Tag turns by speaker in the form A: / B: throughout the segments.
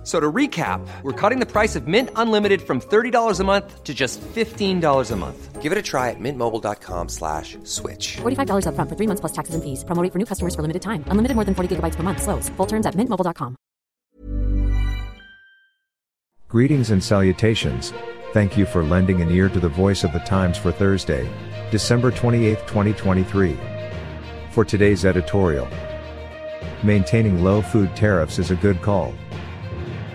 A: F- So to recap, we're cutting the price of Mint Unlimited from $30 a month to just $15 a month.
B: Give it a try at mintmobile.com slash switch.
C: $45 upfront for three months plus taxes and fees. Promo rate for new customers for limited time. Unlimited more than 40 gigabytes per month. Slows. Full terms at mintmobile.com.
D: Greetings and salutations. Thank you for lending an ear to the voice of the Times for Thursday, December 28, 2023. For today's editorial, maintaining low food tariffs is a good call.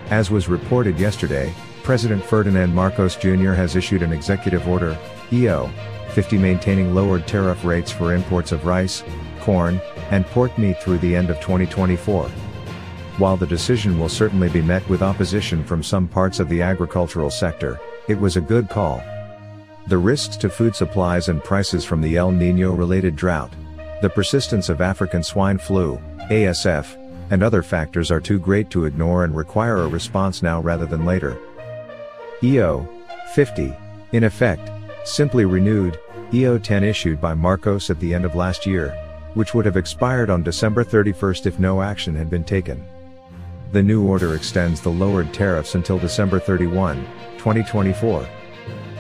D: As was reported yesterday, President Ferdinand Marcos Jr. has issued an executive order, EO 50 maintaining lowered tariff rates for imports of rice, corn, and pork meat through the end of 2024. While the decision will certainly be met with opposition from some parts of the agricultural sector, it was a good call. The risks to food supplies and prices from the El Nino related drought, the persistence of African swine flu, ASF, and other factors are too great to ignore and require a response now rather than later. EO 50, in effect, simply renewed, EO 10 issued by Marcos at the end of last year, which would have expired on December 31st if no action had been taken. The new order extends the lowered tariffs until December 31, 2024.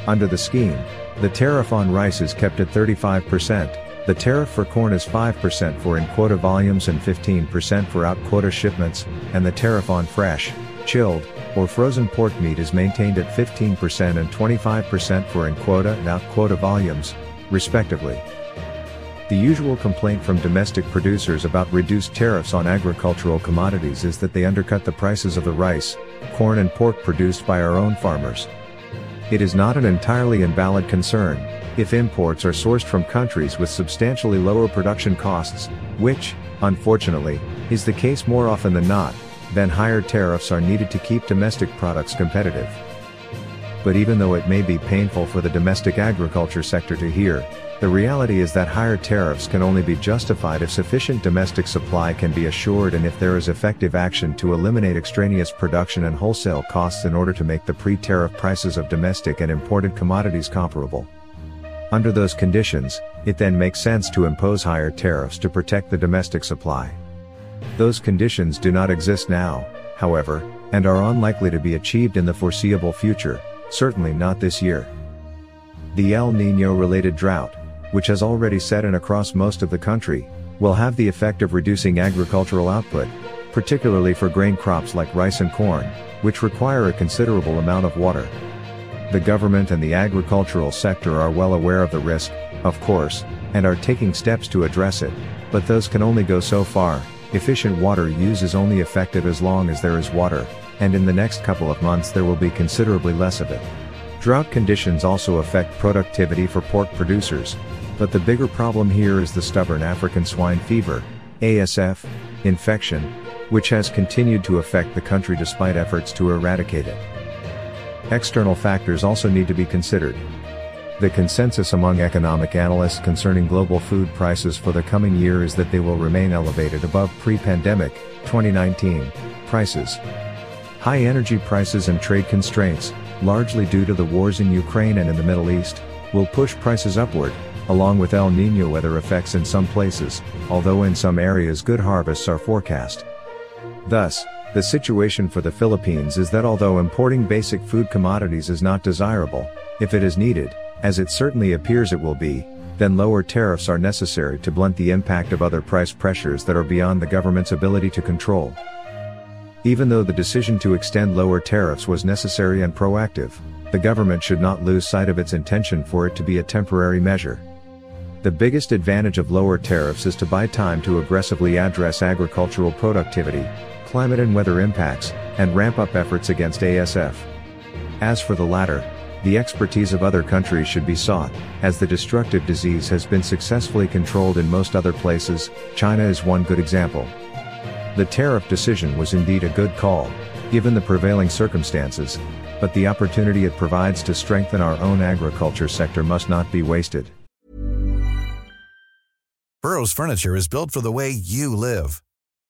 D: Under the scheme, the tariff on rice is kept at 35%, the tariff for corn is 5% for in quota volumes and 15% for out quota shipments, and the tariff on fresh, chilled, or frozen pork meat is maintained at 15% and 25% for in quota and out quota volumes, respectively. The usual complaint from domestic producers about reduced tariffs on agricultural commodities is that they undercut the prices of the rice, corn and pork produced by our own farmers. It is not an entirely invalid concern, if imports are sourced from countries with substantially lower production costs, which, unfortunately, is the case more often than not, then higher tariffs are needed to keep domestic products competitive. But even though it may be painful for the domestic agriculture sector to hear, the reality is that higher tariffs can only be justified if sufficient domestic supply can be assured and if there is effective action to eliminate extraneous production and wholesale costs in order to make the pre-tariff prices of domestic and imported commodities comparable. Under those conditions, it then makes sense to impose higher tariffs to protect the domestic supply. Those conditions do not exist now, however, and are unlikely to be achieved in the foreseeable future, certainly not this year. The El Nino related drought, which has already set in across most of the country, will have the effect of reducing agricultural output, particularly for grain crops like rice and corn, which require a considerable amount of water. The government and the agricultural sector are well aware of the risk, of course, and are taking steps to address it, but those can only go so far. Efficient water use is only effective as long as there is water, and in the next couple of months there will be considerably less of it. Drought conditions also affect productivity for pork producers, but the bigger problem here is the stubborn African swine fever, ASF, infection, which has continued to affect the country despite efforts to eradicate it. External factors also need to be considered. The consensus among economic analysts concerning global food prices for the coming year is that they will remain elevated above pre-pandemic, 2019, prices. High energy prices and trade constraints, largely due to the wars in Ukraine and in the Middle East, will push prices upward, along with El Nino weather effects in some places, although in some areas good harvests are forecast. Thus, the situation for the Philippines is that although importing basic food commodities is not desirable, if it is needed, as it certainly appears it will be, then lower tariffs are necessary to blunt the impact of other price pressures that are beyond the government's ability to control. Even though the decision to extend lower tariffs was necessary and proactive, the government should not lose sight of its intention for it to be a temporary measure. The biggest advantage of lower tariffs is to buy time to aggressively address agricultural productivity, climate and weather impacts, and ramp up efforts against ASF. As for the latter, the expertise of other countries should be sought, as the destructive disease has been successfully controlled in most other places, China is one good example. The tariff decision was indeed a good call, given the prevailing circumstances, but the opportunity it provides to strengthen our own agriculture sector must not be wasted.
E: Burrow's furniture is built for the way you live.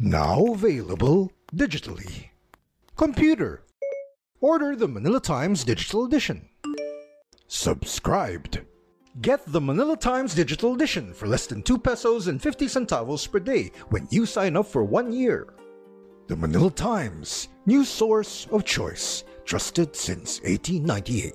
F: Now available digitally. Computer. Order the Manila Times Digital Edition. Subscribed. Get the Manila Times Digital Edition for less than 2 pesos and 50 centavos per day when you sign up for one year. The Manila Times, news source of choice, trusted since 1898.